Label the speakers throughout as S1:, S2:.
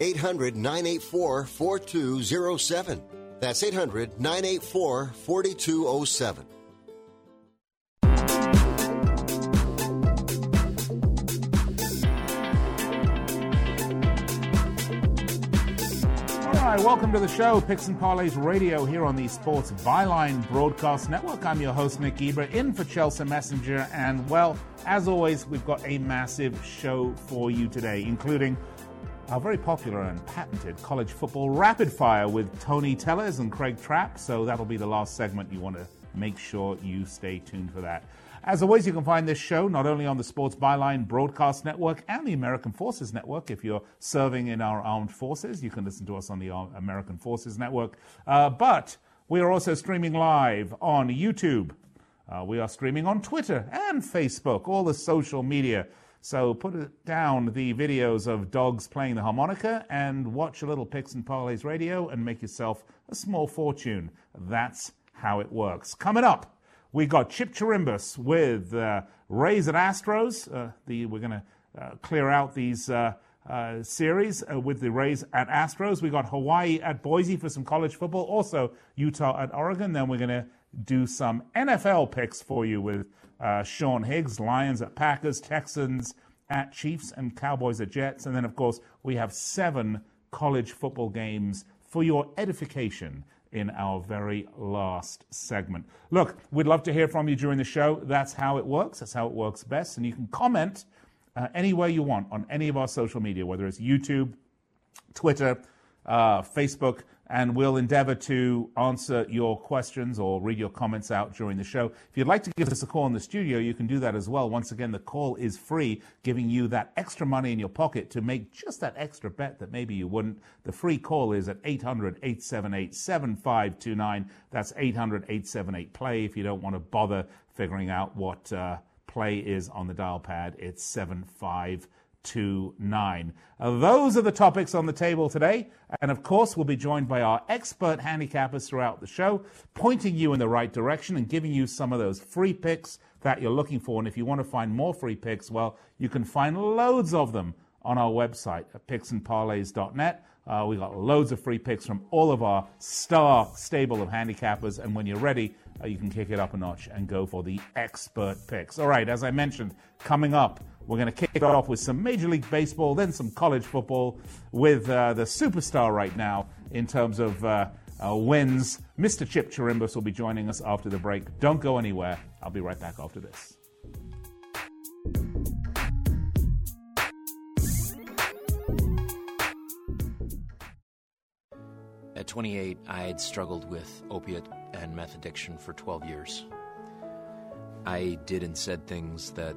S1: 800 984 4207. That's 800 984 4207.
S2: All right, welcome to the show, Picks and Parlays Radio, here on the Sports Byline Broadcast Network. I'm your host, Nick Geber, in for Chelsea Messenger. And, well, as always, we've got a massive show for you today, including our very popular and patented college football rapid fire with Tony Tellers and Craig Trapp. So that'll be the last segment. You want to make sure you stay tuned for that. As always, you can find this show not only on the Sports Byline Broadcast Network and the American Forces Network. If you're serving in our armed forces, you can listen to us on the American Forces Network. Uh, but we are also streaming live on YouTube. Uh, we are streaming on Twitter and Facebook, all the social media. So put down the videos of dogs playing the harmonica and watch a little Picks and Parlays radio and make yourself a small fortune. That's how it works. Coming up, we got Chip Chirimbus with uh, Rays and Astros. Uh, the, we're going to uh, clear out these uh, uh, series uh, with the Rays at Astros. We got Hawaii at Boise for some college football. Also Utah at Oregon. Then we're going to do some NFL picks for you with Sean Higgs, Lions at Packers, Texans at Chiefs, and Cowboys at Jets. And then, of course, we have seven college football games for your edification in our very last segment. Look, we'd love to hear from you during the show. That's how it works. That's how it works best. And you can comment uh, anywhere you want on any of our social media, whether it's YouTube, Twitter, uh, Facebook, and we'll endeavor to answer your questions or read your comments out during the show. If you'd like to give us a call in the studio, you can do that as well. Once again, the call is free, giving you that extra money in your pocket to make just that extra bet that maybe you wouldn't. The free call is at 800 878 7529. That's 800 878 play. If you don't want to bother figuring out what uh, play is on the dial pad, it's 7529 to 9. Uh, those are the topics on the table today. And of course, we'll be joined by our expert handicappers throughout the show, pointing you in the right direction and giving you some of those free picks that you're looking for. And if you want to find more free picks, well, you can find loads of them on our website at picksandparlays.net. Uh, we got loads of free picks from all of our star stable of handicappers. And when you're ready, uh, you can kick it up a notch and go for the expert picks. All right, as I mentioned, coming up, we're going to kick it off with some Major League Baseball, then some college football with uh, the superstar right now in terms of uh, uh, wins. Mr. Chip Chirimbus will be joining us after the break. Don't go anywhere. I'll be right back after this.
S3: At 28, I had struggled with opiate and meth addiction for 12 years. I did and said things that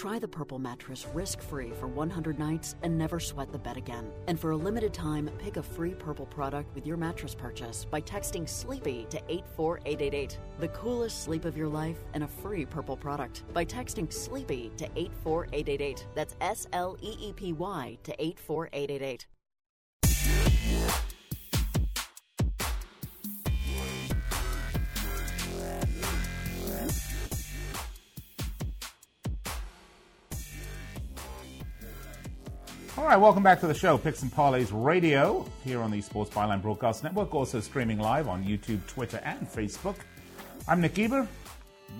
S4: Try the Purple mattress risk free for 100 nights and never sweat the bed again. And for a limited time, pick a free Purple product with your mattress purchase by texting SLEEPY to 84888. The coolest sleep of your life and a free Purple product by texting SLEEPY to 84888. That's S L E E P Y to 84888.
S2: All right, welcome back to the show, Picks and Parlays Radio, here on the Sports Byline Broadcast Network, also streaming live on YouTube, Twitter, and Facebook. I'm Nick Geber,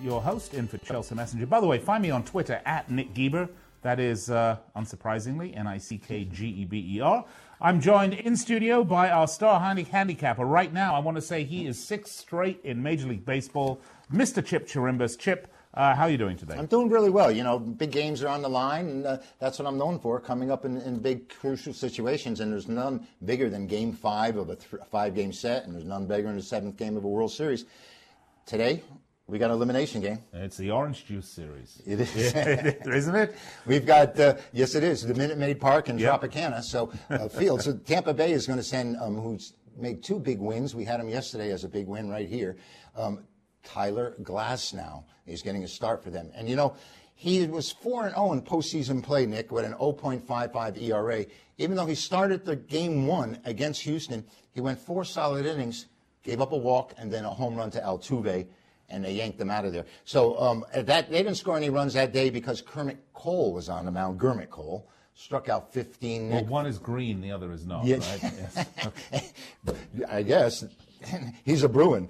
S2: your host, in for Chelsea Messenger. By the way, find me on Twitter at Nick Geber. That is, uh, unsurprisingly, N I C K G E B E R. I'm joined in studio by our star handicapper. Right now, I want to say he is sixth straight in Major League Baseball, Mr. Chip Chirimbas. Chip, uh, how are you doing today?
S5: I'm doing really well. You know, big games are on the line, and uh, that's what I'm known for, coming up in, in big, crucial situations. And there's none bigger than Game Five of a th- five-game set, and there's none bigger than the seventh game of a World Series. Today, we got an elimination game.
S2: It's the Orange Juice series.
S5: It is.
S2: Isn't it?
S5: We've got, uh, yes, it is, the Minute Maid Park in
S2: Yep.
S5: Tropicana, so uh, field. So Tampa Bay is going to send, um, who's made two big wins. We had him yesterday as a big win right here. Um, Tyler Glasnow is getting a start for them. And you know, he was 4 and 0 in postseason play, Nick, with an 0.55 ERA. Even though he started the game one against Houston, he went four solid innings, gave up a walk, and then a home run to Altuve and they yanked him out of there. So um, that they didn't score any runs that day because Kermit Cole was on the mound. Kermit Cole struck out 15.
S2: Well,
S5: Nick.
S2: one is green, the other is not,
S5: Yeah.
S2: right? Yes.
S5: I guess he's a Bruin,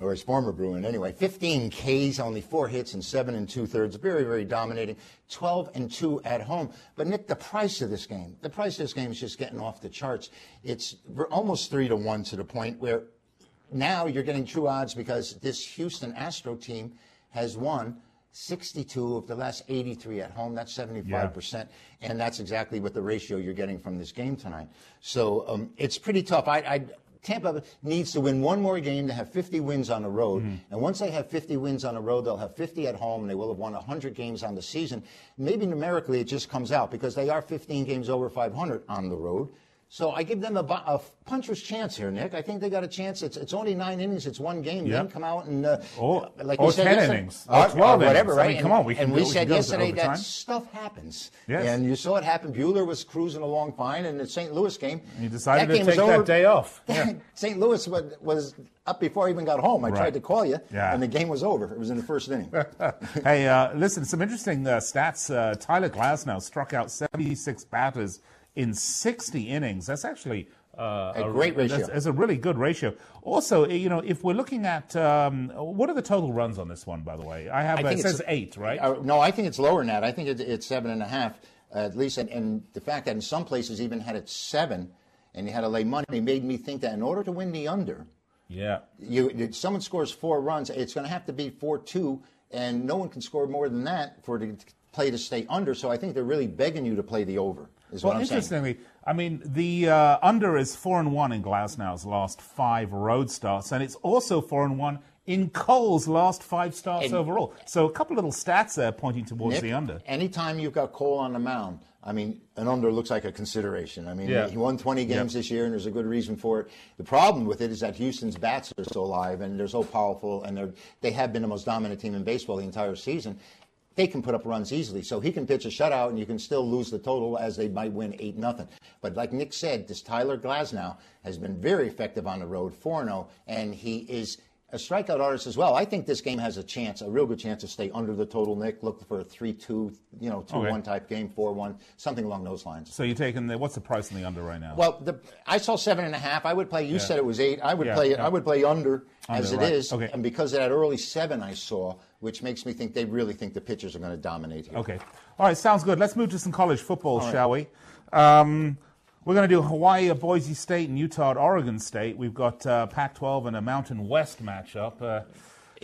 S5: or his former Bruin anyway. 15 Ks, only four hits and seven and two thirds. Very, very dominating. 12 and two at home. But Nick, the price of this game, the price of this game is just getting off the charts. It's we're almost three to one to the point where now you're getting true odds because this Houston Astro team has won 62 of the last 83 at home. That's 75%. And that's exactly what the ratio you're getting from this game tonight. So um, it's pretty tough. I, I, Tampa needs to win one more game to have 50 wins on the road. Hmm. And once they have 50 wins on the road, they'll have 50 at home and they will have won 100 games on the season. Maybe numerically it just comes out because they are 15 games over 500 on the road. So I give them a, a puncher's chance here, Nick. I think they got a chance. It's, it's only nine innings. It's one game. Then come out and uh,
S2: Or-
S5: like
S2: or
S5: we said
S2: 10
S5: yesterday-
S2: innings,
S5: or,
S2: or 12
S5: whatever,
S2: innings. I
S5: right?
S2: mean,
S5: and,
S2: come on, we can
S5: and we
S2: we
S5: said yesterday that stuff happens.
S2: Yes.
S5: And you saw it happen. Bueller was cruising along fine in the St. Louis game.
S2: He decided to take that day off. Yeah.
S5: St. Louis was, was up before I even got home. I
S2: Right.
S5: tried to call you,
S2: Yeah.
S5: and the game was over. It was in the first inning.
S2: hey, uh, listen, some interesting uh, stats. Uh, Tyler Glasnow struck out 76 batters in 60 innings. That's actually uh,
S5: A great ratio.
S2: That's, that's a really good ratio. Also, uh, you know, if we're looking at um, what are the total runs on this one, by the way? I have
S5: I
S2: uh, it says eight, right?
S5: Uh, no, I think it's lower than that. I think it, it's seven and a half uh, at least, and, and the fact that in some places even had it seven, and you had to lay money, made me think that in order to win the under,
S2: Yeah.
S5: you if someone scores four runs, it's going to have to be four two, and no one can score more than that for the play to stay under. So I think they're really begging you to play the over.
S2: Well,
S5: I'm saying.
S2: interestingly, I mean, the uh, under is four and one in Glasnow's last five road starts, and it's also four and one in Cole's last five starts
S5: And-
S2: overall. So a couple little stats there pointing towards
S5: Nick,
S2: the under.
S5: Anytime you've got Cole on the mound, I mean, an under looks like a consideration. I mean,
S2: Yeah.
S5: he won 20 games this year, and there's a good reason for it. The problem with it is that Houston's bats are so alive, and they're so powerful, and they're, they have been the most dominant team in baseball the entire season. They can put up runs easily, so he can pitch a shutout, and you can still lose the total as they might win eight nothing. But like Nick said, this Tyler Glasnow has been very effective on the road, 4-0, and he is a strikeout artist as well. I think this game has a chance, a real good chance to stay under the total. Nick, look for a three-two, you know, two-one type game, four-one, something along those lines.
S2: So you're taking the what's the price on the under right now?
S5: Well, the, I saw seven and a half. I would play. You said it was eight. I would
S2: Yeah,
S5: play.
S2: yeah.
S5: I would play under, as it
S2: Under,
S5: is.
S2: Okay.
S5: and because of that early seven I saw, which makes me think they really think the pitchers are going to dominate here.
S2: Okay. All right, sounds good. Let's move to some college football, shall we? Um, we're going to do Hawaii at Boise State and Utah at Oregon State. We've got uh, Pac 12 and a Mountain West matchup. Uh,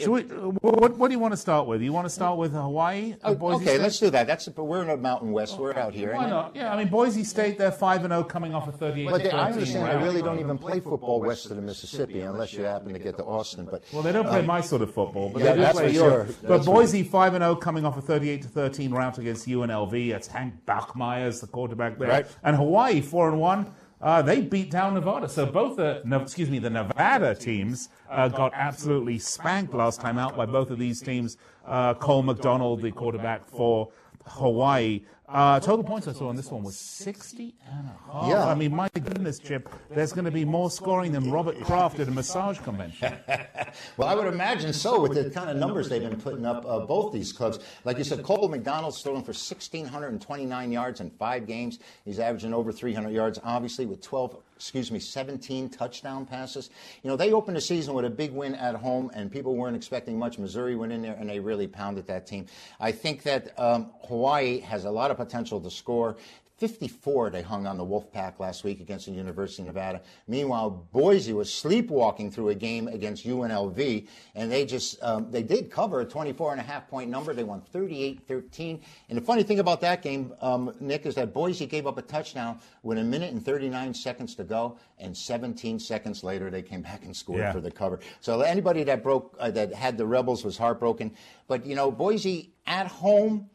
S2: we, uh, what, what do you want to start with? You want to start with Hawaii?
S5: Oh,
S2: Boise
S5: okay,
S2: State?
S5: let's do that. That's we're in the Mountain West. We're out here.
S2: Why not? Yeah, I mean, Boise State, they're 5 and 0 coming off a 38
S5: But they, I
S2: 13
S5: understand they really don't even play football west of the Mississippi unless you happen to get to Austin. But
S2: Well, they don't play my sort of football, but
S5: yeah,
S2: they do
S5: that's
S2: play
S5: sure.
S2: But
S5: That's
S2: Boise five and zero, coming off a thirty-eight to thirteen rout against UNLV. That's Hank Bachmeier's the quarterback there,
S5: Right.
S2: and Hawaii four and one. Uh, they beat down Nevada, so both the excuse me the Nevada teams uh, got absolutely spanked last time out by both of these teams. Uh, Cole McDonald, the quarterback for Hawaii. Uh, total points I saw on this one was 60 and a half.
S5: Yeah.
S2: I mean, my goodness, Chip, there's going to be more scoring than Robert Kraft at a massage convention.
S5: Well, I would imagine so with the kind of numbers they've been putting up, uh, both these clubs. Like you said, Cole McDonald's throwing for 1,629 yards in five games. He's averaging over 300 yards, obviously, with 12, excuse me, 17 touchdown passes. You know, they opened the season with a big win at home, and people weren't expecting much. Missouri went in there, and they really pounded that team. I think that um, Hawaii has a lot of potential to score. 54 they hung on the Wolfpack last week against the University of Nevada. Meanwhile, Boise was sleepwalking through a game against UNLV, and they just um, they did cover a 24 and a half point number. They won 38-13. And the funny thing about that game, um, Nick, is that Boise gave up a touchdown with a minute and 39 seconds to go, and 17 seconds later they came back and scored
S2: Yeah.
S5: for the cover. So anybody that broke uh, that had the Rebels was heartbroken. But you know, Boise at home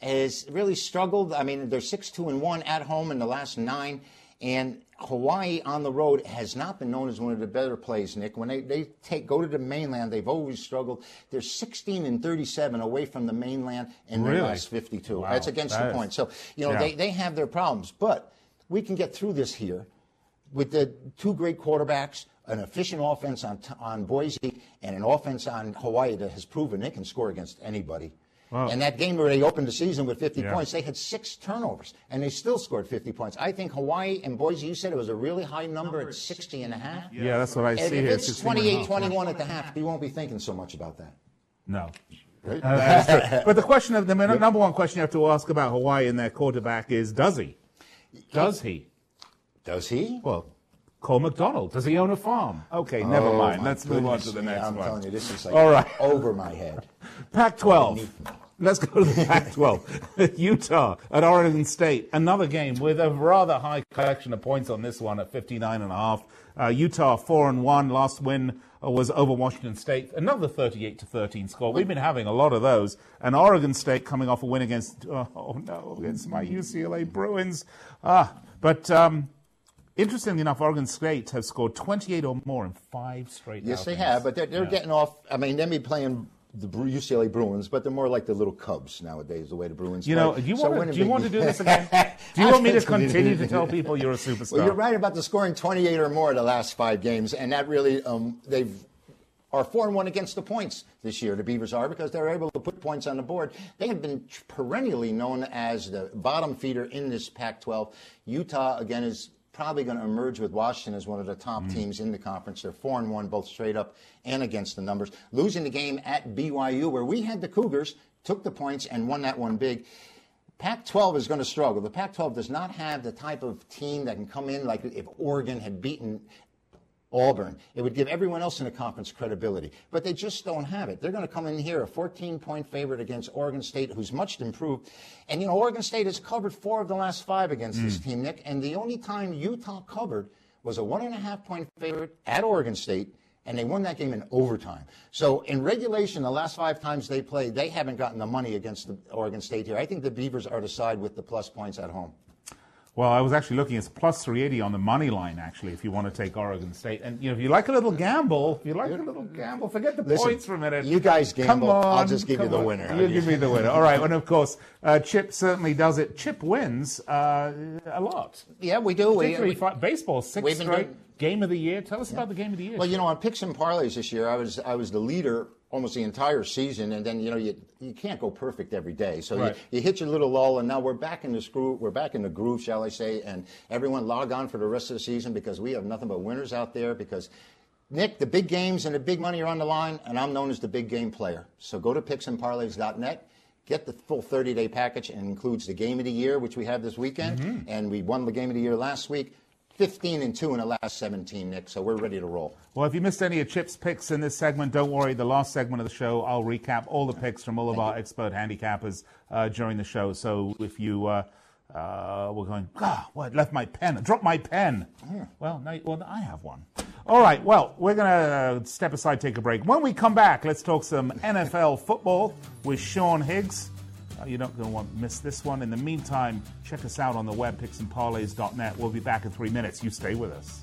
S5: has really struggled. I mean, they're six two and one at home in the last nine, and Hawaii on the road has not been known as one of the better plays. Nick, when they, they take go to the mainland, they've always struggled. They're 16 and 37 away from the mainland in their
S2: Really?
S5: last 52.
S2: Wow.
S5: That's against
S2: That
S5: the
S2: is-
S5: point. So you know
S2: Yeah.
S5: they they have their problems, but we can get through this here with the two great quarterbacks, an efficient offense on, on Boise, and an offense on Hawaii that has proven they can score against anybody. And that game where they opened the season with 50
S2: Yeah.
S5: points, they had six turnovers, and they still scored 50 points. I think Hawaii and Boise, you said it was a really high number at 60 and a half.
S2: Yeah, that's what I
S5: And
S2: see
S5: if
S2: here.
S5: it's
S2: 16 and a half.
S5: 28-21 at the half, you won't be thinking so much about that.
S2: No. Uh, but the question of the number one question you have to ask about Hawaii and their quarterback is does he? Does he?
S5: Does he?
S2: Well, Cole McDonald. Does he own a farm? Okay, never
S5: Oh,
S2: mind. Let's move on to the
S5: me,
S2: next
S5: I'm
S2: one.
S5: telling you, this is like
S2: All right.
S5: over my head.
S2: Pac 12. Let's go to the Pac 12. Utah at Oregon State. Another game with a rather high collection of points on this one at 59 and a half. Uh, Utah 4 and 1. Last win uh, was over Washington State. Another 38 to 13 score. We've been having a lot of those. And Oregon State coming off a win against, uh, oh no, against my UCLA Bruins. Ah, but. Um, Interestingly enough, Oregon State have scored 28 or more in five straight
S5: Yes, they have, but they're, they're
S2: Yeah.
S5: getting off. I mean, they may be playing the UCLA Bruins, but they're more like the little Cubs nowadays. The way the Bruins,
S2: You
S5: play.
S2: know, do you
S5: So
S2: want to do you want to do this again? Do you want me to continue to tell people you're a superstar?
S5: Well, you're right about the scoring 28 or more the last five games, and that really um, they've are four and one against the points this year. The Beavers are because they're able to put points on the board. They have been perennially known as the bottom feeder in this Pac-12. Utah again is probably going to emerge with Washington as one of the top mm-hmm. teams in the conference. They're four and one both straight up and against the numbers. Losing the game at BYU where we had the Cougars, took the points and won that one big. Pac 12 is going to struggle. The Pac 12 does not have the type of team that can come in like if Oregon had beaten Auburn. It would give everyone else in the conference credibility. But they just don't have it. They're going to come in here a 14 point favorite against Oregon State, who's much improved. And, you know, Oregon State has covered four of the last five against mm. this team, Nick. And the only time Utah covered was a one and a half point favorite at Oregon State. And they won that game in overtime. So in regulation, the last five times they played, they haven't gotten the money against the Oregon State here. I think the Beavers are to side with the plus points at home.
S2: Well, I was actually looking. It's plus 380 on the money line, actually, if you want to take Oregon State. And, you know, if you like a little gamble, if you like a little gamble, forget the
S5: Listen,
S2: points for a minute.
S5: You guys gamble. Come on, I'll just give you the on. winner.
S2: You give me the winner. All right. And, of course, uh, Chip certainly does it. Chip wins uh, a lot.
S5: Yeah, we do.
S2: We, we, baseball, six straight. Doing, game of the year. Tell us yeah. about the game of the year.
S5: Well, you know, on picks and parlays this year, I was I was the leader almost the entire season, and then you know you you can't go perfect every day. So right. you, you hit your little lull, and now we're back in the screw. We're back in the groove, shall I say? And everyone log on for the rest of the season because we have nothing but winners out there. Because Nick, the big games and the big money are on the line, and I'm known as the big game player. So go to picksandparlays.net. Get the full 30 day package and includes the game of the year, which we have this weekend. Mm-hmm. And we won the game of the year last week. 15 and 2 in the last 17, Nick, so we're ready to roll.
S2: Well, if you missed any of Chip's picks in this segment, don't worry. The last segment of the show, I'll recap all the picks from all of Thank our you. expert handicappers uh, during the show. So if you uh, uh, were going, ah, what, left my pen, dropped my pen. Yeah. Well, no, well, I have one. All right, well, we're going to step aside, take a break. When we come back, let's talk some NFL football with Sean Higgs. You're not going to want to miss this one. In the meantime, check us out on the web, picksandparlays.net. We'll be back in three minutes. You stay with us.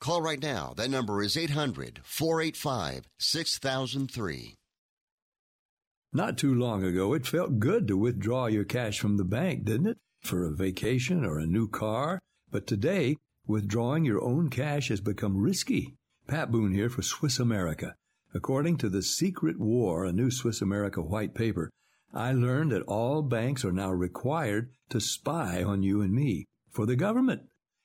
S1: Call right now. That number is 800 485 6003.
S6: Not too long ago, it felt good to withdraw your cash from the bank, didn't it? For a vacation or a new car. But today, withdrawing your own cash has become risky. Pat Boone here for Swiss America. According to The Secret War, a new Swiss America white paper, I learned that all banks are now required to spy on you and me for the government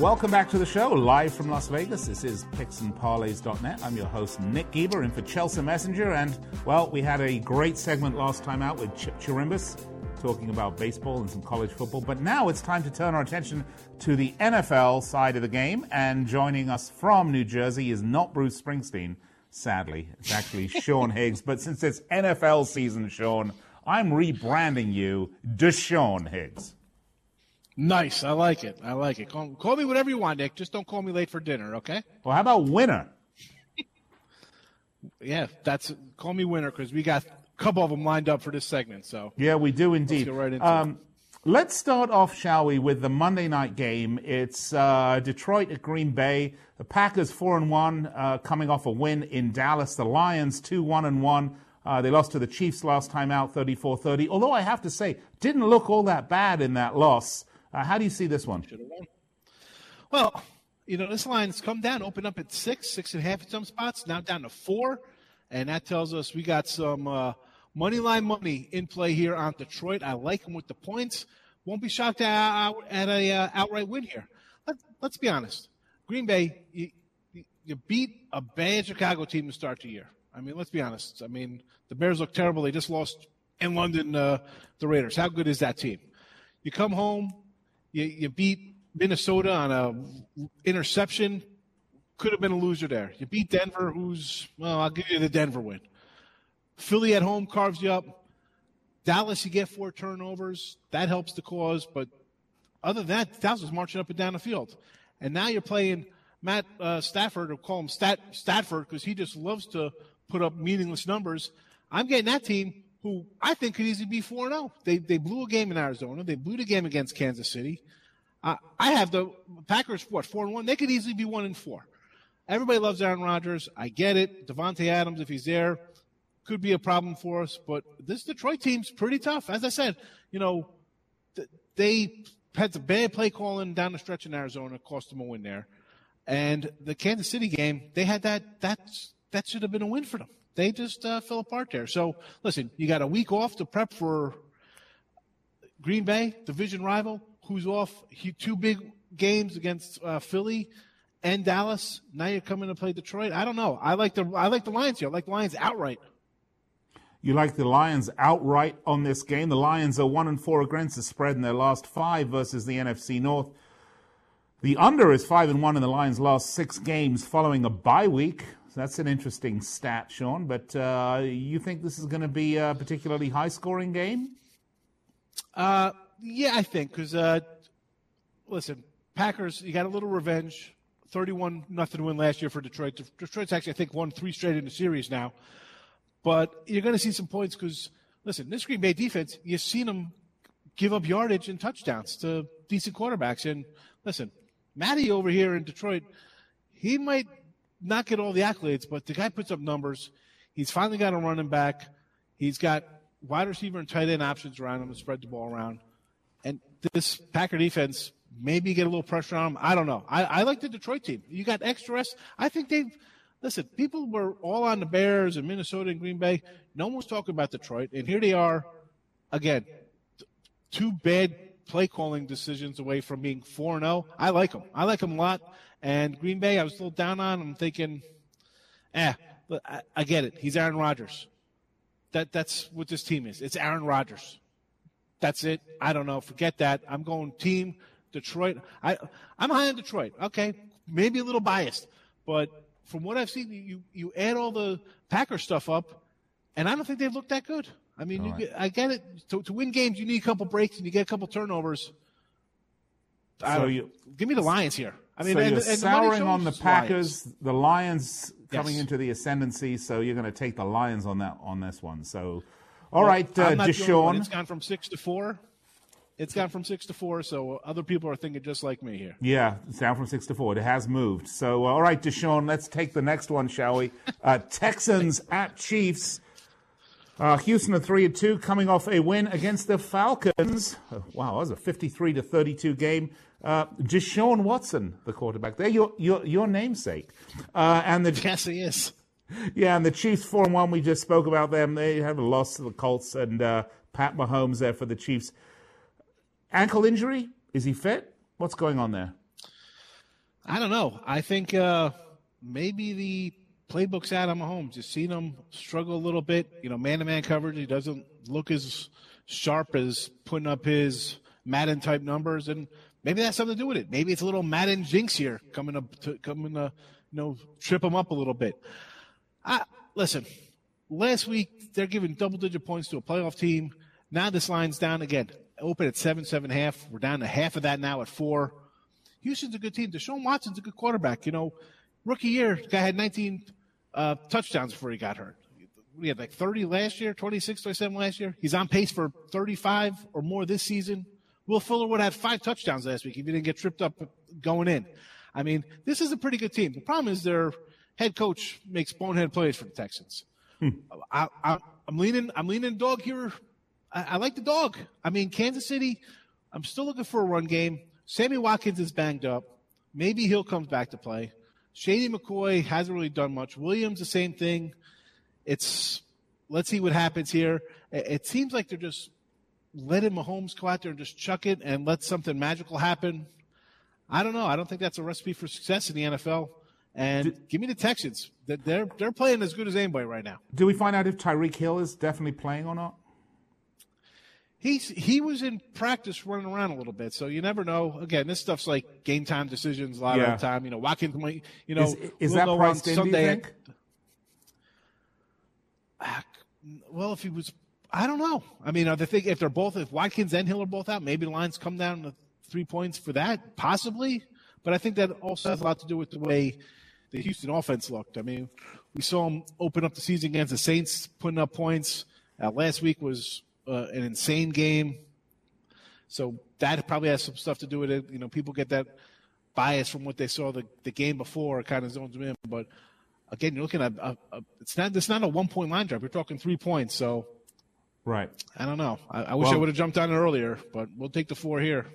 S2: Welcome back to the show, live from Las Vegas. This is picksandparlays.net. I'm your host, Nick Geber, in for Chelsea Messenger. And, well, we had a great segment last time out with Chip Chirimbus talking about baseball and some college football. But now it's time to turn our attention to the NFL side of the game. And joining us from New Jersey is not Bruce Springsteen, sadly. It's actually Sean Higgs. But since it's NFL season, Sean, I'm rebranding you Deshaun Higgs.
S7: Nice. I like it. I like it. Call, call, me whatever you want, Nick. Just don't call me late for dinner, okay?
S2: Well, how about winner?
S7: yeah, that's call me winner because we got a couple of them lined up for this segment. So
S2: yeah, we do indeed.
S7: Let's right into
S2: um, Let's start off, shall we, with the Monday night game. It's uh, Detroit at Green Bay. The Packers four and one, uh, coming off a win in Dallas. The Lions two one and one. Uh, they lost to the Chiefs last time out, 34-30. Although I have to say, didn't look all that bad in that loss. Uh, how do you see this one?
S7: Well, you know, this line's come down, opened up at six, six and a half in some spots, now down to four. And that tells us we got some uh, money line money in play here on Detroit. I like them with the points. Won't be shocked at, at a uh, outright win here. Let, us be honest. Green Bay, you, you beat a bad Chicago team to start the year. I mean, let's be honest. I mean, the Bears look terrible. They just lost in London uh, the Raiders. How good is that team? You come home, you, you beat Minnesota on a interception. Could have been a loser there. You beat Denver, who's well, I'll give you the Denver win. Philly at home carves you up. Dallas, you get four turnovers. That helps the cause. But other than that, Dallas is marching up and down the field. And now you're playing Matt uh, Stafford, or call him Stat, Statford, because he just loves to put up meaningless numbers. I'm getting that team who I think could easily be 4 0. They, they blew a game in Arizona. They blew the game against Kansas City. Uh, I have the Packers, what, 4 and 1? They could easily be 1 and 4. Everybody loves Aaron Rodgers. I get it. Davante Adams, if he's there, could be a problem for us. But this Detroit team's pretty tough. As I said, you know, they had some bad play calling down the stretch in Arizona, cost them a win there. And the Kansas City game, they had that. That's that should have been a win for them they just uh, fell apart there. So listen, you got a week off to prep for Green Bay, division rival, who's off two big games against uh, Philly and Dallas. Now you're coming to play Detroit. I don't know. I like the I like the Lions here. I like the Lions outright.
S2: You like the Lions outright on this game. The Lions are one and four against the spread in their last five versus the NFC North. The under is five and one in the Lions' last six games following a bye week. So that's an interesting stat, Sean. But uh, you think this is going to be a particularly high scoring game?
S7: Uh, yeah, I think because uh, listen, Packers, you got a little revenge. Thirty-one nothing win last year for Detroit. Detroit's actually, I think, won three straight in the series now. But you're going to see some points because listen, this Green Bay defense, you've seen them give up yardage and touchdowns to decent quarterbacks. And listen, Matty over here in Detroit, he might not get all the accolades, but the guy puts up numbers. He's finally got a running back. He's got wide receiver and tight end options around him to spread the ball around. And this Packer defense maybe get a little pressure on him. I don't know. I, I like the Detroit team. You got extra rest. I think they've listen. People were all on the Bears and Minnesota and Green Bay. No one was talking about Detroit, and here they are again. Two bad play calling decisions away from being four and zero. I like them. I like them a lot. And Green Bay, I was a little down on. I'm thinking, eh, but I, I get it. He's Aaron Rodgers. That that's what this team is. It's Aaron Rodgers. That's it. I don't know. Forget that. I'm going team Detroit. I I'm high on Detroit. Okay, maybe a little biased, but from what I've seen, you you add all the Packer stuff up, and I don't think they've looked that good. I mean, you, right. I get it. To, to win games, you need a couple breaks and you get a couple turnovers. So you give me the Lions here. I mean,
S2: so
S7: and,
S2: you're
S7: and
S2: souring on the Packers.
S7: Lions.
S2: The Lions coming
S7: Yes.
S2: into the ascendancy, so you're going to take the Lions on that on this one. So, all
S7: Well,
S2: right, uh,
S7: I'm not the only one.
S2: Deshaun.
S7: It's gone from six to four. It's gone from six to four, so other people are thinking just like me here.
S2: Yeah, it's down from six to four. It has moved. So, uh, all right, Deshaun, let's take the next one, shall we? Uh, Texans at Chiefs. Uh, Houston are three and two, coming off a win against the Falcons. Oh, wow, that was a fifty-three to thirty-two game. Uh, Deshaun Watson, the quarterback, there, your your your namesake, uh, and the
S7: Yes, he is.
S2: yeah, and the Chiefs four and one. We just spoke about them. They have a loss to the Colts and uh, Pat Mahomes there for the Chiefs. Ankle injury? Is he fit? What's going on there?
S7: I don't know. I think uh, maybe the playbook's on Mahomes. You've seen him struggle a little bit. You know, man-to-man coverage. He doesn't look as sharp as putting up his Madden type numbers, and maybe that's something to do with it. Maybe it's a little Madden jinx here coming up to coming to you know trip him up a little bit. I, listen, last week they're giving double-digit points to a playoff team. Now this line's down again. Open at seven, seven and a half. We're down to half of that now at four. Houston's a good team. Deshaun Watson's a good quarterback. You know, rookie year, guy had 19 uh, touchdowns before he got hurt. We had like 30 last year, 26, 27 last year. He's on pace for 35 or more this season. Will Fuller would have had five touchdowns last week if he didn't get tripped up going in. I mean, this is a pretty good team. The problem is their head coach makes bonehead plays for the Texans. I, I, I'm leaning. I'm leaning dog here. I, I like the dog. I mean, Kansas City. I'm still looking for a run game. Sammy Watkins is banged up. Maybe he'll come back to play. Shady McCoy hasn't really done much. Williams, the same thing. It's let's see what happens here. It, it seems like they're just letting Mahomes go out there and just chuck it and let something magical happen. I don't know. I don't think that's a recipe for success in the NFL. And give me the Texans. They're they're playing as good as anybody right now.
S2: Do we find out if Tyreek Hill is definitely playing or not?
S7: He's he was in practice running around a little bit, so you never know. Again, this stuff's like game time decisions a lot
S2: Yeah.
S7: of the time. You know, Watkins might you know
S2: Is- is
S7: we'll
S2: that priced in, do you
S7: Sunday.
S2: think?
S7: Well, if he was, I don't know. I mean, I think if they're both, if Watkins and Hill are both out, maybe the lines come down to three points for that, possibly. But I think that also has a lot to do with the way the Houston offense looked. I mean, we saw them open up the season against the Saints, putting up points. Uh, last week was uh, an insane game. So that probably has some stuff to do with it. You know, people get that bias from what they saw the, the game before, kind of zones them in. But again, you're looking at a, a, it's not it's not a one point line drop. You're talking three points. So
S2: Right.
S7: I don't know. I, I wish I would have jumped on it earlier, but we'll take the four here.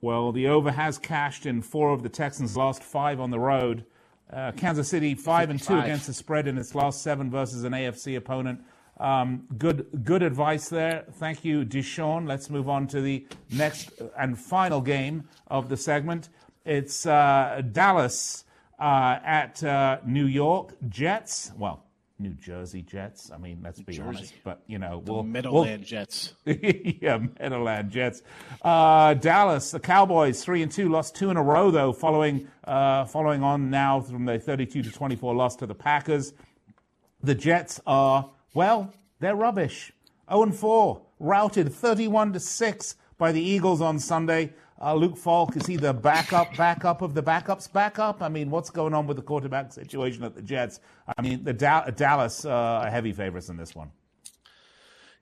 S2: Well, the over has cashed in four of the Texans' last five on the road. Uh, Kansas City five and two
S7: 55.
S2: against the spread in its last seven versus an AFC opponent. Um, good, good advice there. Thank you, Deshaun. Let's move on to the next and final game of the segment. It's uh, Dallas uh, at uh, New York Jets. Well, New Jersey Jets. I mean, let's be
S7: Jersey.
S2: honest, but you know,
S7: The
S2: we'll
S7: Meadowland
S2: we'll-
S7: Jets.
S2: yeah, Meadowland Jets. Uh, Dallas, the Cowboys, three and two, lost two in a row though, following uh, following on now from the thirty-two to twenty-four loss to the Packers. The Jets are well, they're rubbish. Zero and four, routed thirty-one to six by the Eagles on Sunday. Uh, Luke Falk is he the backup, backup of the backups, backup? I mean, what's going on with the quarterback situation at the Jets? I mean, the Da- Dallas uh, are heavy favorites in this one.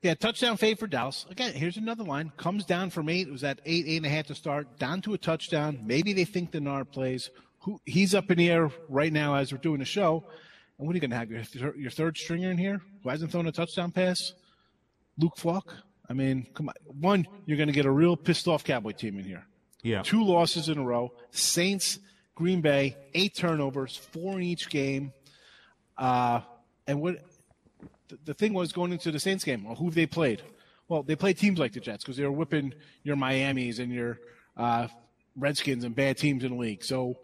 S7: Yeah, touchdown fade for Dallas. Again, here's another line. Comes down from eight. It was at eight, eight and a half to start. Down to a touchdown. Maybe they think Darnold plays. Who he's up in the air right now as we're doing the show. And what are you going to have? Your, thir- your third stringer in here who hasn't thrown a touchdown pass? Luke Falk. I mean, come on. One, you're going to get a real pissed off Cowboy team in here.
S2: Yeah.
S7: Two losses in a row. Saints, Green Bay, eight turnovers, four in each game. Uh, and what the, the thing was going into the Saints game, well, who have they played? Well, they played teams like the Jets because they were whipping your Miamis and your uh, Redskins and bad teams in the league. So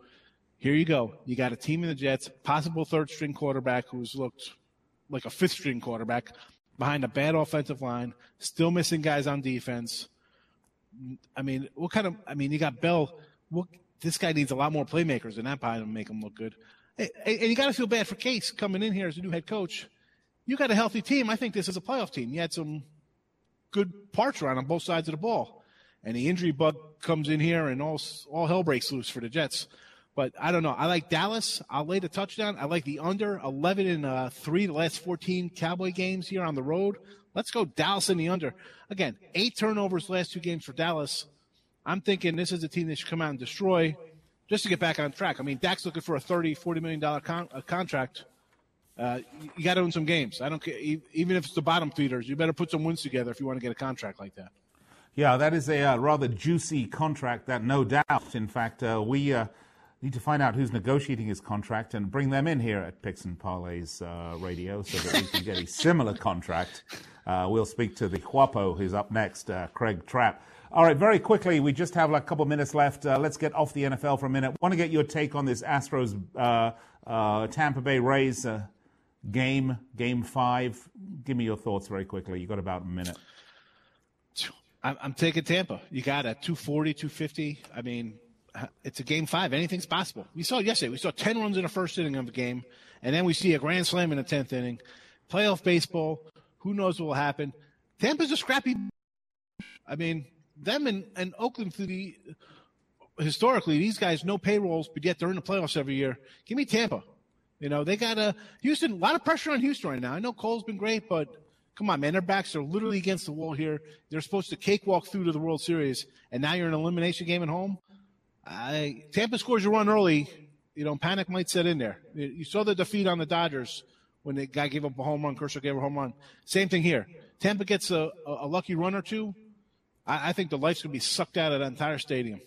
S7: here you go. You got a team in the Jets, possible third string quarterback who's looked like a fifth string quarterback behind a bad offensive line, still missing guys on defense. I mean, what kind of? I mean, you got Bell. What this guy needs a lot more playmakers than that probably to make him look good. And, and you got to feel bad for Gase coming in here as a new head coach. You got a healthy team. I think this is a playoff team. You had some good parts around on both sides of the ball, and the injury bug comes in here, and all all hell breaks loose for the Jets. But I don't know. I like Dallas. I'll lay the touchdown. I like the under 11 and uh, three the last 14 Cowboy games here on the road. Let's go Dallas in the under. Again, eight turnovers last two games for Dallas. I'm thinking this is a team that should come out and destroy just to get back on track. I mean, Dak's looking for a 30, 40 million dollar con- contract. Uh, you got to win some games. I don't care, even if it's the bottom feeders. You better put some wins together if you want to get a contract like that.
S2: Yeah, that is a uh, rather juicy contract. That no doubt. In fact, uh, we uh, need to find out who's negotiating his contract and bring them in here at Picks and Parlays uh, Radio so that we can get a similar contract. Uh, we'll speak to the Huapo who's up next, uh, Craig Trapp. All right, very quickly, we just have like a couple minutes left. Uh, let's get off the NFL for a minute. Want to get your take on this Astros uh, uh, Tampa Bay Rays game, game five. Give me your thoughts very quickly. You got about a minute.
S7: I'm taking Tampa. You got a 240, 250. I mean, it's a game five. Anything's possible. We saw yesterday. We saw 10 runs in the first inning of a game, and then we see a grand slam in the 10th inning. Playoff baseball. Who knows what will happen? Tampa's a scrappy. I mean, them and, and Oakland through the historically, these guys no payrolls, but yet they're in the playoffs every year. Give me Tampa. You know, they got a Houston, a lot of pressure on Houston right now. I know Cole's been great, but come on, man, their backs are literally against the wall here. They're supposed to cakewalk through to the World Series, and now you're in an elimination game at home. I, Tampa scores a run early, you know, panic might set in there. You saw the defeat on the Dodgers when the guy gave up a home run, Kershaw gave a home run. Same thing here. Tampa gets a, a lucky run or two. I, I think the life's going to be sucked out of that entire stadium.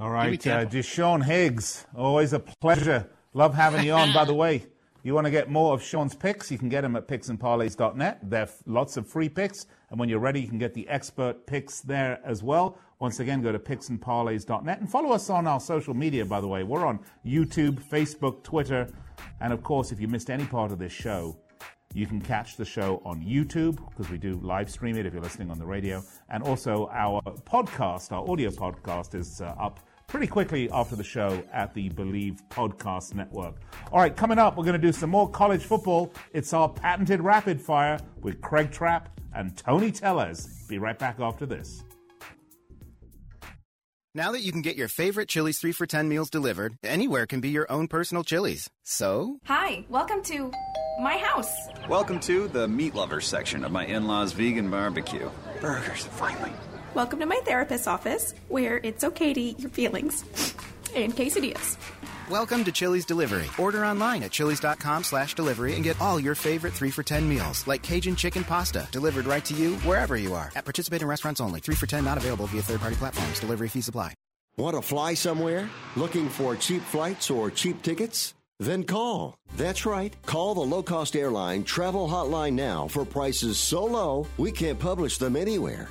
S2: All right, uh, DeShaun Higgs, always a pleasure. Love having you on. By the way, you want to get more of Sean's picks, you can get them at picksandparlays.net. There are lots of free picks, and when you're ready, you can get the expert picks there as well. Once again, go to picksandparlays.net and follow us on our social media, by the way. We're on YouTube, Facebook, Twitter, and of course, if you missed any part of this show, you can catch the show on YouTube because we do live stream it if you're listening on the radio. And also, our podcast, our audio podcast, is uh, up pretty quickly after the show at the Believe Podcast Network. All right, coming up, we're going to do some more college football. It's our patented rapid fire with Craig Trapp and Tony Tellez. Be right back after this.
S8: Now that you can get your favorite Chili's 3 for 10 meals delivered, anywhere can be your own personal Chili's. So?
S9: Hi, welcome to my house.
S10: Welcome to the meat lovers section of my in law's vegan barbecue. Burgers, finally.
S9: Welcome to my therapist's office, where it's okay to eat your feelings. And quesadillas.
S8: Welcome to Chili's Delivery. Order online at chilis.com slash delivery and get all your favorite 3 for 10 meals, like Cajun chicken pasta, delivered right to you wherever you are. At participating restaurants only. 3 for 10 not available via third-party platforms. Delivery fee supply.
S1: Want to fly somewhere? Looking for cheap flights or cheap tickets? Then call. That's right. Call the low cost airline travel hotline now for prices so low we can't publish them anywhere.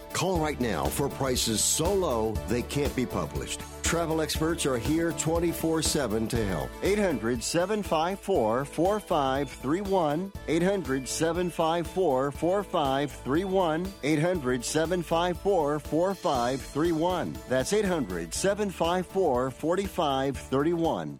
S1: Call right now for prices so low they can't be published. Travel experts are here 24 7 to help. 800 754 4531. 800 754 4531. 800 754 4531. That's 800 754 4531.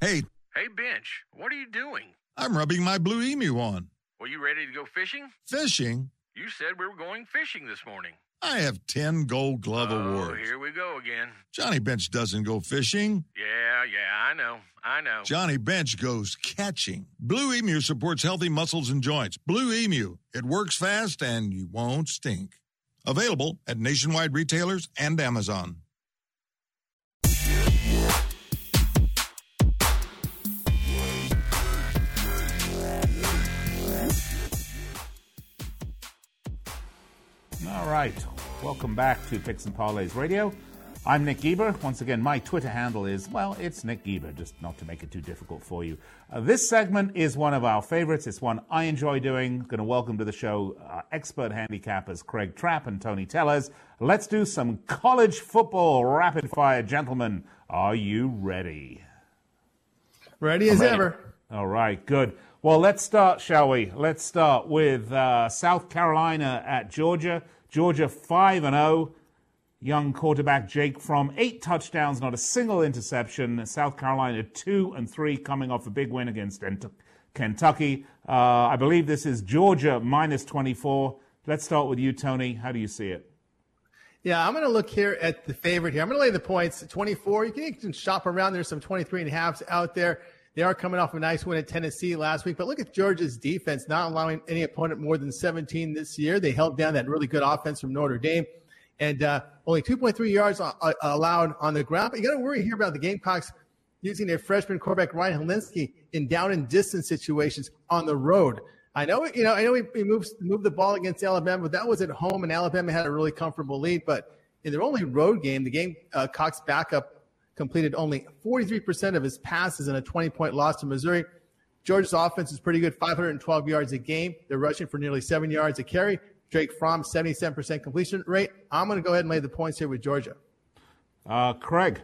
S11: Hey.
S12: Hey, Bench, what are you doing?
S11: I'm rubbing my blue emu on.
S12: Well, you ready to go fishing?
S11: Fishing?
S12: You said we were going fishing this morning.
S11: I have 10 gold glove
S12: oh,
S11: awards.
S12: here we go again.
S11: Johnny Bench doesn't go fishing.
S12: Yeah, yeah, I know. I know.
S11: Johnny Bench goes catching. Blue Emu supports healthy muscles and joints. Blue Emu, it works fast and you won't stink. Available at nationwide retailers and Amazon.
S2: All right. Welcome back to Picks and Parlays Radio. I'm Nick Geber. Once again, my Twitter handle is, well, it's Nick Geber, just not to make it too difficult for you. Uh, this segment is one of our favorites. It's one I enjoy doing. Going to welcome to the show uh, expert handicappers Craig Trapp and Tony Tellez. Let's do some college football rapid fire. Gentlemen, are you ready?
S13: Ready as ready. ever.
S2: All right, good. Well, let's start, shall we? Let's start with uh, South Carolina at Georgia. Georgia 5 and 0. Young quarterback Jake Fromm, eight touchdowns, not a single interception. South Carolina 2 and 3 coming off a big win against Kentucky. Uh, I believe this is Georgia minus 24. Let's start with you, Tony. How do you see it?
S13: Yeah, I'm going to look here at the favorite here. I'm going to lay the points 24. You can, you can shop around. There's some 23 and a halves out there. They are coming off a nice win at Tennessee last week, but look at Georgia's defense, not allowing any opponent more than 17 this year. They held down that really good offense from Notre Dame and uh, only 2.3 yards uh, uh, allowed on the ground. But you got to worry here about the Gamecocks using their freshman quarterback Ryan Hilinski in down and distance situations on the road. I know, you know, I know we, we moved moved the ball against Alabama, but that was at home, and Alabama had a really comfortable lead. But in their only road game, the Gamecocks backup completed only 43% of his passes in a 20 point loss to Missouri. Georgia's offense is pretty good, 512 yards a game. They're rushing for nearly seven yards a carry. Jake Fromm, 77% completion rate. I'm going to go ahead and lay the points here with Georgia.
S2: Uh, Craig,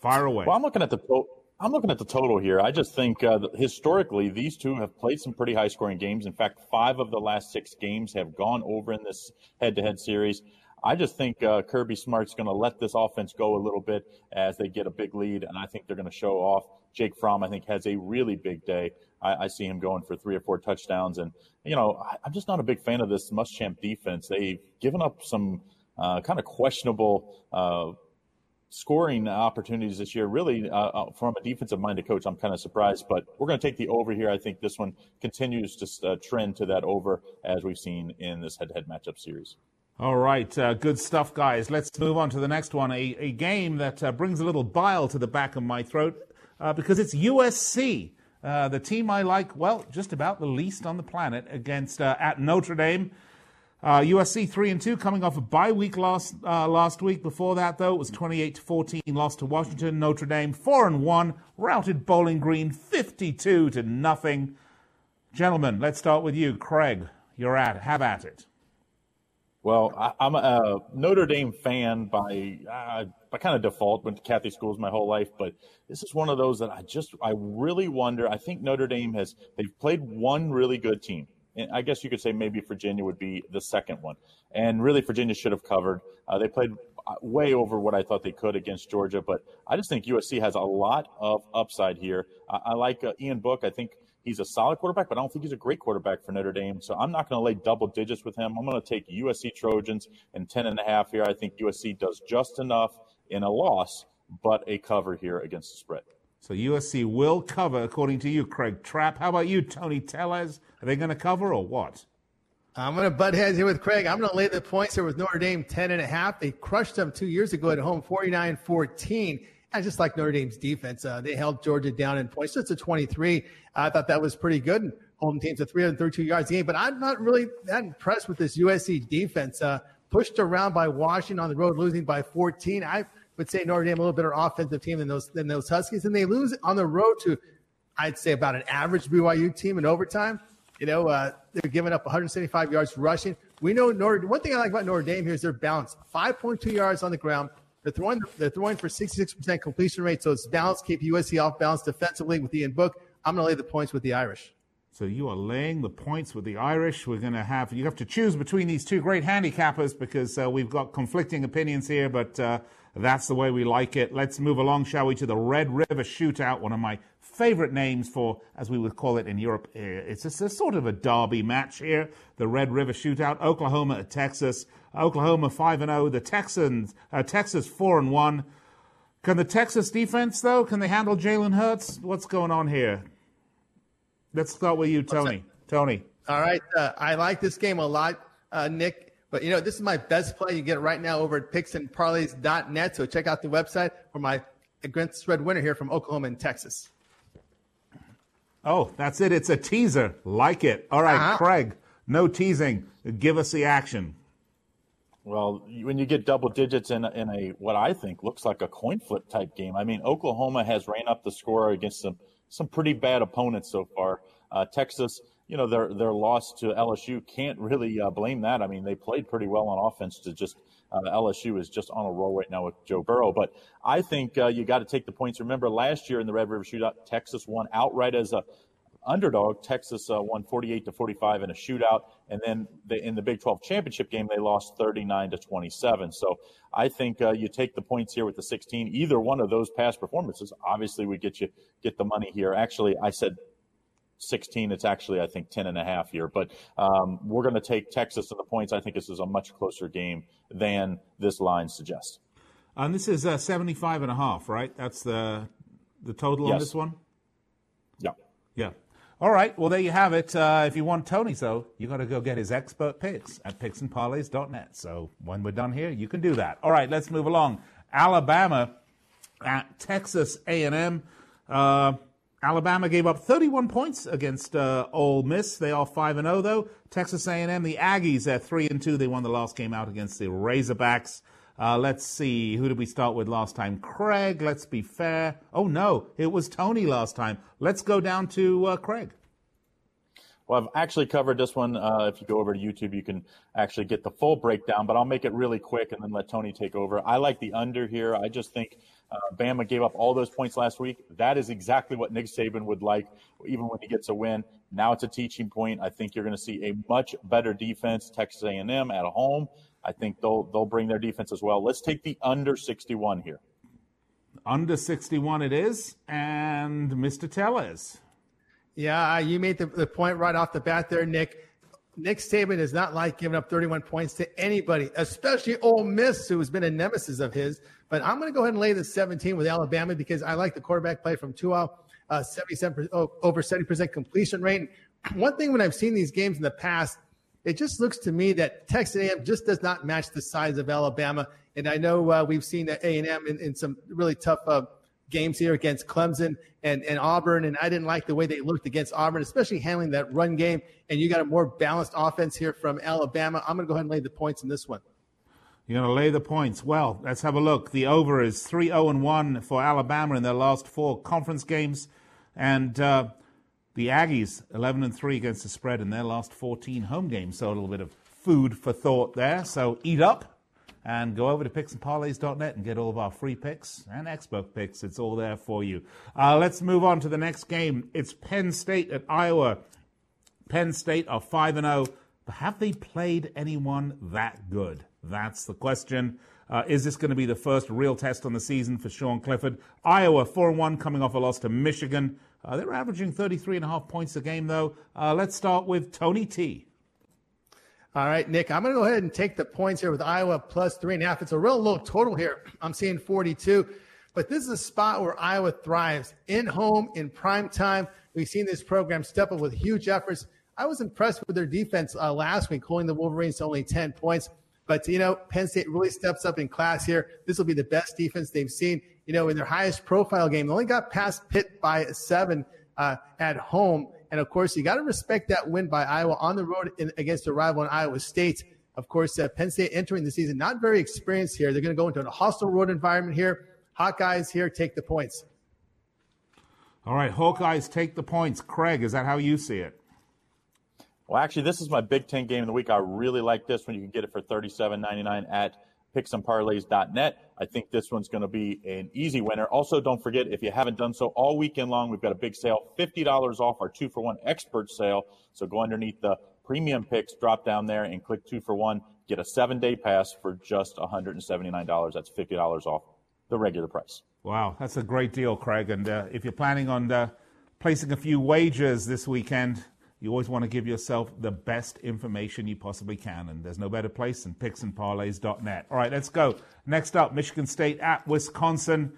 S2: fire away.
S14: Well, I'm looking at the total. I'm looking at the total here. I just think uh, historically these two have played some pretty high scoring games. In fact, five of the last six games have gone over in this head to head series. I just think uh, Kirby Smart's going to let this offense go a little bit as they get a big lead, and I think they're going to show off. Jake Fromm, I think, has a really big day. I, I, see him going for three or four touchdowns, and you know, I, am just not a big fan of this Muschamp defense. They've given up some uh, kind of questionable. Uh, scoring opportunities this year, really, uh, uh from a defensive minded coach, I'm kind of surprised. But we're going to take the over here. I think this one continues to uh, trend to that over as we've seen in this head to head matchup series.
S2: All right, uh, good stuff, guys. Let's move on to the next one. A, a game that uh, brings a little bile to the back of my throat uh, because it's USC, uh, the team I like, well, just about the least on the planet, against uh, at Notre Dame. USC uh, three and two, coming off a bye week last last week. Before that, though, it was twenty eight to fourteen, lost to Washington. Notre Dame four and one, routed Bowling Green fifty two to nothing. Gentlemen, let's start with you, Craig. You're at have at it.
S14: Well, I, am a Notre Dame fan by uh, by kind of default. Went to Catholic schools my whole life, but this is one of those that I just I really wonder. I think Notre Dame has they've played one really good team. And I guess you could say maybe Virginia would be the second one, and really Virginia should have covered. Uh, they played uh, way over what I thought they could against Georgia, but I just think USC has a lot of upside here. I, I like uh, Ian Book. I think He's a solid quarterback, but I don't think he's a great quarterback for Notre Dame. So I'm not going to lay double digits with him. I'm going to take USC Trojans and 10 and a half here. I think USC does just enough in a loss, but a cover here against the spread.
S2: So USC will cover, according to you, Craig Trapp. How about you, Tony Tellez? Are they going to cover or what?
S13: I'm going to butt heads here with Craig. I'm going to lay the points here with Notre Dame 10 and a half. They crushed them two years ago at home, 49 14. I just like Notre Dame's defense. Uh, they held Georgia down in points. It's a 23. I thought that was pretty good. Home team's a 332 yards a game, but I'm not really that impressed with this USC defense. Uh, pushed around by Washington on the road, losing by 14. I would say Notre Dame a little better offensive team than those than those Huskies, and they lose on the road to, I'd say about an average BYU team in overtime. You know, uh, they're giving up 175 yards rushing. We know Notre. One thing I like about Notre Dame here is their balance: 5.2 yards on the ground, they're throwing, they're throwing for 66% completion rate, so it's balanced, keep USC off balance defensively with Ian Book. I'm going to lay the points with the Irish.
S2: So you are laying the points with the Irish. We're going to have you have to choose between these two great handicappers because uh, we've got conflicting opinions here, but uh, that's the way we like it. Let's move along, shall we, to the Red River Shootout, one of my favorite names for, as we would call it in Europe. Uh, it's a, a sort of a derby match here. The Red River Shootout, Oklahoma at Texas. Oklahoma five and zero. The Texans, uh, Texas four and one. Can the Texas defense though? Can they handle Jalen Hurts? What's going on here? Let's start with you, Tony. Tony.
S13: All right. Uh, I like this game a lot, uh, Nick. But, you know, this is my best play. You get it right now over at picksandparlays.net. So check out the website for my against spread winner here from Oklahoma and Texas.
S2: Oh, that's it. It's a teaser. Like it. All right, uh-huh. Craig, no teasing. Give us the action.
S14: Well, when you get double digits in a, in a what I think looks like a coin flip type game. I mean, Oklahoma has ran up the score against some some pretty bad opponents so far. Uh, Texas, you know, their their loss to LSU can't really uh, blame that. I mean, they played pretty well on offense. To just uh, LSU is just on a roll right now with Joe Burrow. But I think uh, you got to take the points. Remember, last year in the Red River Shootout, Texas won outright as a underdog. Texas uh, won 48 to 45 in a shootout, and then they, in the Big 12 championship game, they lost 39 to 27. So I think uh, you take the points here with the 16. Either one of those past performances obviously would get you get the money here. Actually, I said 16. It's actually I think 10 and a half here, but um, we're going to take Texas and the points. I think this is a much closer game than this line suggests.
S2: And this is uh, 75 and a half, right? That's the the total yes. on this one.
S14: Yeah.
S2: Yeah. All right. Well, there you have it. Uh, if you want Tony, so you got to go get his expert picks at picksandparlays.net. So when we're done here, you can do that. All right. Let's move along. Alabama at Texas A&M. Uh, Alabama gave up 31 points against uh, Ole Miss. They are 5 and 0 though. Texas A&M, the Aggies at 3 and 2. They won the last game out against the Razorbacks. Uh, let's see, who did we start with last time? Craig, let's be fair. Oh, no, it was Tony last time. Let's go down to uh, Craig.
S14: Well, I've actually covered this one. Uh, if you go over to YouTube, you can actually get the full breakdown, but I'll make it really quick and then let Tony take over. I like the under here. I just think uh, Bama gave up all those points last week. That is exactly what Nick Saban would like, even when he gets a win. Now it's a teaching point. I think you're going to see a much better defense, Texas A&M at home. I think they'll they'll bring their defense as well. Let's take the under 61 here.
S2: Under 61 it is, and Mr. Tellez.
S13: Yeah, you made the, the point right off the bat there, Nick. Nick Saban is not like giving up 31 points to anybody, especially Ole Miss, who has been a nemesis of his. But I'm going to go ahead and lay the 17 with Alabama because I like the quarterback play from Tua, uh, 77 over 70% completion rate. One thing when I've seen these games in the past, it just looks to me that Texas A&M just does not match the size of Alabama. And I know uh, we've seen that A&M in, in, some really tough uh, games here against Clemson and, and Auburn, and I didn't like the way they looked against Auburn, especially handling that run game. And you got a more balanced offense here from Alabama. I'm going to go ahead and lay the points in this one.
S2: You're going to lay the points. Well, let's have a look. The over is 3 0 1 for Alabama in their last four conference games. And uh, the Aggies, 11 and 3 against the spread in their last 14 home games. So a little bit of food for thought there. So eat up and go over to picksandparlays.net and get all of our free picks and expert picks. It's all there for you. Uh, let's move on to the next game. It's Penn State at Iowa. Penn State are 5 and 0, but have they played anyone that good? That's the question. Uh, is this going to be the first real test on the season for Sean Clifford? Iowa 4 1 coming off a loss to Michigan. Uh, they're averaging 33 and a half points a game, though. Uh, let's start with Tony T.
S13: All right, Nick, I'm going to go ahead and take the points here with Iowa plus three and a half. It's a real low total here. I'm seeing 42, but this is a spot where Iowa thrives in home, in prime time. We've seen this program step up with huge efforts. I was impressed with their defense uh, last week, holding the Wolverines to only 10 points. But, you know, Penn State really steps up in class here. This will be the best defense they've seen you know, in their highest profile game. They only got past Pitt by seven uh, at home. And of course, you got to respect that win by Iowa on the road in, against a rival in Iowa State. Of course, uh, Penn State entering the season not very experienced here. They're going to go into a hostile road environment here. Hawkeyes here take the points.
S2: All right, Hawkeyes take the points. Craig, is that how you see it?
S14: Well, actually, this is my Big Ten game of the week. I really like this one. You can get it for thirty-seven ninety-nine at picksandparlays.net. I think this one's going to be an easy winner. Also, don't forget, if you haven't done so all weekend long, we've got a big sale $50 off our two for one expert sale. So go underneath the premium picks, drop down there and click two for one. Get a seven day pass for just $179. That's $50 off the regular price.
S2: Wow, that's a great deal, Craig. And uh, if you're planning on uh, placing a few wagers this weekend, you always want to give yourself the best information you possibly can. And there's no better place than picksandparlays.net. All right, let's go. Next up, Michigan State at Wisconsin.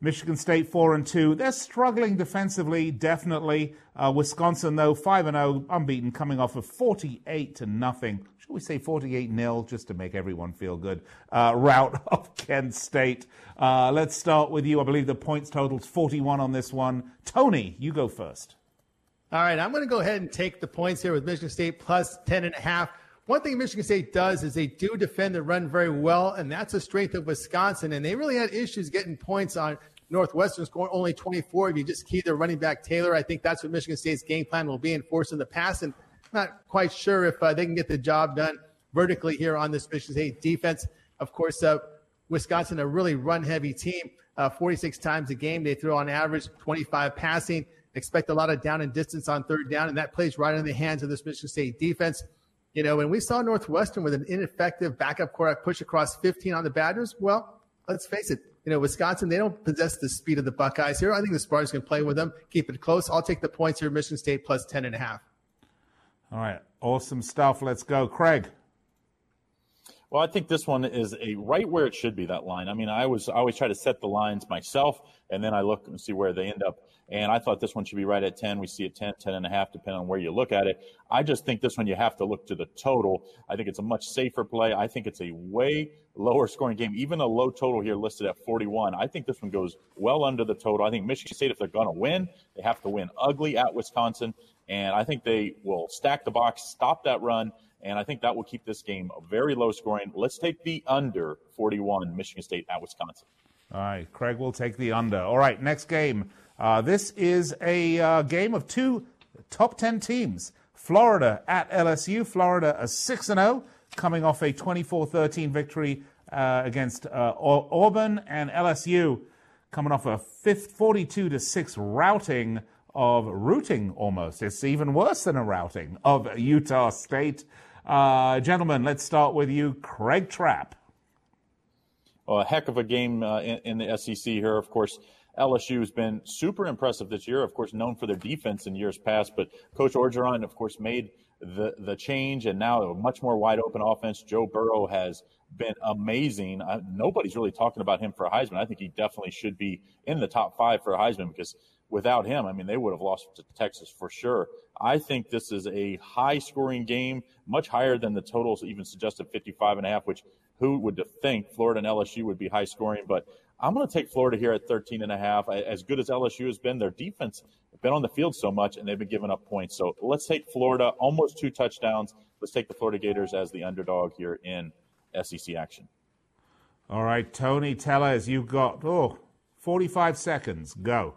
S2: Michigan State four and two. They're struggling defensively, definitely. Uh, Wisconsin though five and zero, unbeaten, coming off of forty eight to nothing. Should we say forty eight nil, just to make everyone feel good? Uh, route of Kent State. Uh, let's start with you. I believe the points totals forty one on this one. Tony, you go first.
S13: All right, I'm going to go ahead and take the points here with Michigan State plus 10 and a half. One thing Michigan State does is they do defend the run very well, and that's a strength of Wisconsin. And they really had issues getting points on Northwestern, scoring only 24. If you just key their running back Taylor, I think that's what Michigan State's game plan will be, enforcing the pass. And I'm not quite sure if uh, they can get the job done vertically here on this Michigan State defense. Of course, uh, Wisconsin, a really run heavy team. Uh, 46 times a game. They throw on average 25 passing. Expect a lot of down and distance on third down, and that plays right in the hands of this Michigan State defense. You know, when we saw Northwestern with an ineffective backup quarterback push across 15 on the Badgers, well, let's face it. You know, Wisconsin, they don't possess the speed of the Buckeyes here. I think the Spartans can play with them, keep it close. I'll take the points here, Michigan State plus 10 and a half.
S2: All right. Awesome stuff. Let's go. Craig.
S14: Well, I think this one is a right where it should be. That line. I mean, I was I always try to set the lines myself, and then I look and see where they end up. And I thought this one should be right at 10. We see it 10, 10 and a half, depending on where you look at it. I just think this one you have to look to the total. I think it's a much safer play. I think it's a way lower scoring game. Even a low total here listed at 41. I think this one goes well under the total. I think Michigan State, if they're going to win, they have to win ugly at Wisconsin. And I think they will stack the box, stop that run, and I think that will keep this game very low scoring. Let's take the under 41, Michigan State at Wisconsin.
S2: All right, Craig will take the under. All right, next game. Uh, this is a uh, game of two top 10 teams. Florida at LSU. Florida a 6 0, coming off a 24 13 victory uh, against uh, Auburn, and LSU coming off a 42 6 routing of routing almost. It's even worse than a routing of Utah State. Uh, gentlemen, let's start with you, Craig Trapp.
S14: Well, a heck of a game uh, in, in, the SEC here. Of course, LSU has been super impressive this year. Of course, known for their defense in years past, but Coach Orgeron, of course, made the the change, and now a much more wide open offense. Joe Burrow has been amazing. Uh, nobody's really talking about him for a Heisman. I think he definitely should be in the top five for a Heisman because without him, I mean, they would have lost to Texas for sure. I think this is a high scoring game, much higher than the totals even suggested 55 and a half, which who would think Florida and LSU would be high scoring, but I'm going to take Florida here at 13 and a half. As good as LSU has been, their defense has been on the field so much and they've been giving up points. So let's take Florida, almost two touchdowns. Let's take the Florida Gators as the underdog here in SEC action.
S2: All right, Tony Tellez, you've got, oh, 45 seconds. Go.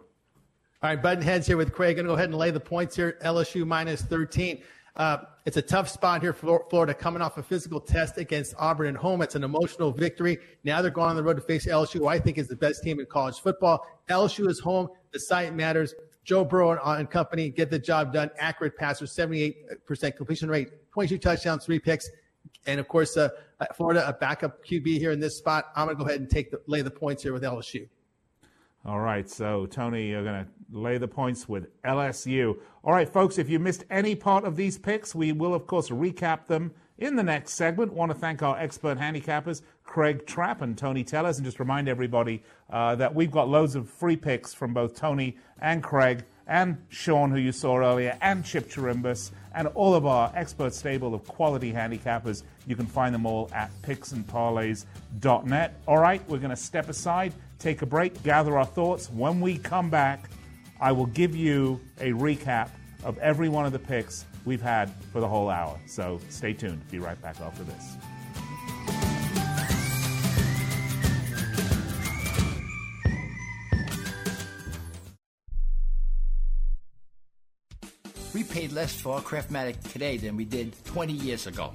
S13: All right, button heads here with Craig. Going to go ahead and lay the points here. LSU minus 13. Uh, it's a tough spot here for Florida coming off a physical test against Auburn at home. It's an emotional victory. Now they're going on the road to face LSU, who I think is the best team in college football. LSU is home. The site matters. Joe Burrow and company get the job done. Accurate passer, 78% completion rate, 22 touchdowns, three picks. And of course, uh, Florida, a backup QB here in this spot. I'm going to go ahead and take the, lay the points here with LSU.
S2: All right, so Tony, you're going to lay the points with LSU. All right, folks, if you missed any part of these picks, we will, of course, recap them in the next segment. Want to thank our expert handicappers, Craig Trapp and Tony Tellez, and just remind everybody uh, that we've got loads of free picks from both Tony and Craig and Sean, who you saw earlier, and Chip Chirimbus, and all of our expert stable of quality handicappers. You can find them all at picksandparlays.net. All right, we're going to step aside take a break, gather our thoughts. When we come back, I will give you a recap of every one of the picks we've had for the whole hour. So stay tuned. Be right back after this.
S15: We paid less for our Craftmatic today than we did 20 years ago.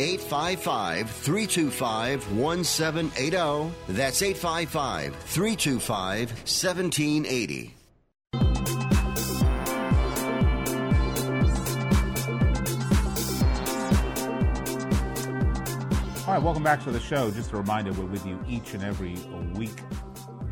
S1: 855 325 1780. That's 855 325 1780.
S2: All right, welcome back to the show. Just a reminder, we're with you each and every week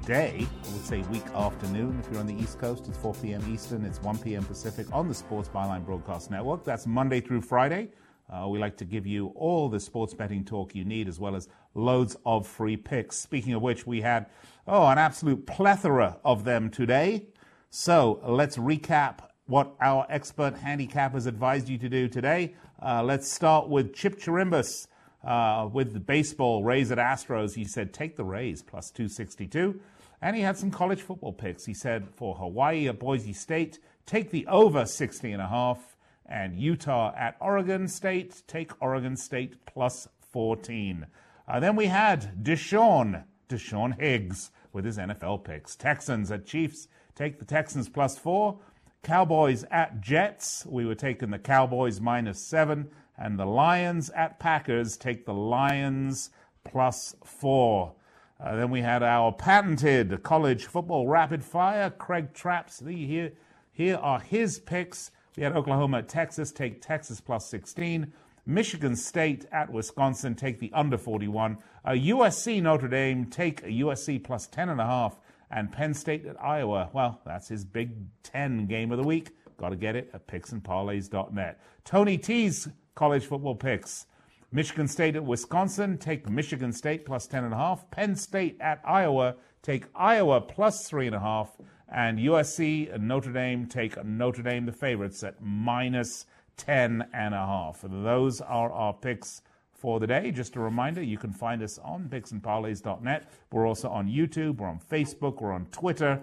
S2: day. I would say week afternoon. If you're on the East Coast, it's 4 p.m. Eastern, it's 1 p.m. Pacific on the Sports Byline Broadcast Network. That's Monday through Friday. Uh, we like to give you all the sports betting talk you need, as well as loads of free picks. Speaking of which, we had oh an absolute plethora of them today. So let's recap what our expert handicappers advised you to do today. Uh, let's start with Chip Chirimbus uh, with the baseball Rays at Astros. He said take the Rays plus 262, and he had some college football picks. He said for Hawaii at Boise State, take the over 60 and a half and Utah at Oregon State. Take Oregon State plus 14. Uh, then we had Deshaun, Deshaun Higgs with his NFL picks. Texans at Chiefs. Take the Texans plus four. Cowboys at Jets. We were taking the Cowboys minus seven. And the Lions at Packers. Take the Lions plus four. Uh, then we had our patented college football rapid fire. Craig Trapp's. Here, here are his picks. We had Oklahoma at Texas take Texas plus 16. Michigan State at Wisconsin take the under 41. Uh, USC Notre Dame take a USC plus 10.5. And Penn State at Iowa. Well, that's his Big Ten game of the week. Got to get it at picksandparlays.net. Tony T's college football picks. Michigan State at Wisconsin take Michigan State plus 10.5. Penn State at Iowa take Iowa plus 3.5 and USC and Notre Dame take Notre Dame, the favorites, at minus 10 and a half. Those are our picks for the day. Just a reminder, you can find us on picksandparlays.net. We're also on YouTube, we're on Facebook, we're on Twitter.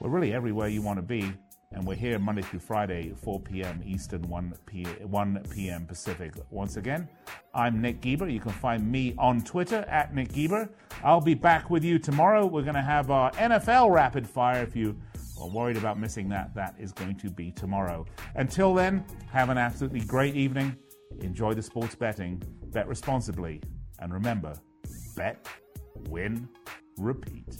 S2: We're really everywhere you want to be. And we're here Monday through Friday, 4 p.m. Eastern, 1 p.m. 1 p.m. Pacific. Once again, I'm Nick Geber. You can find me on Twitter at Nick Geber. I'll be back with you tomorrow. We're going to have our NFL rapid fire. If you are worried about missing that, that is going to be tomorrow. Until then, have an absolutely great evening. Enjoy the sports betting. Bet responsibly. And remember, bet, win, repeat.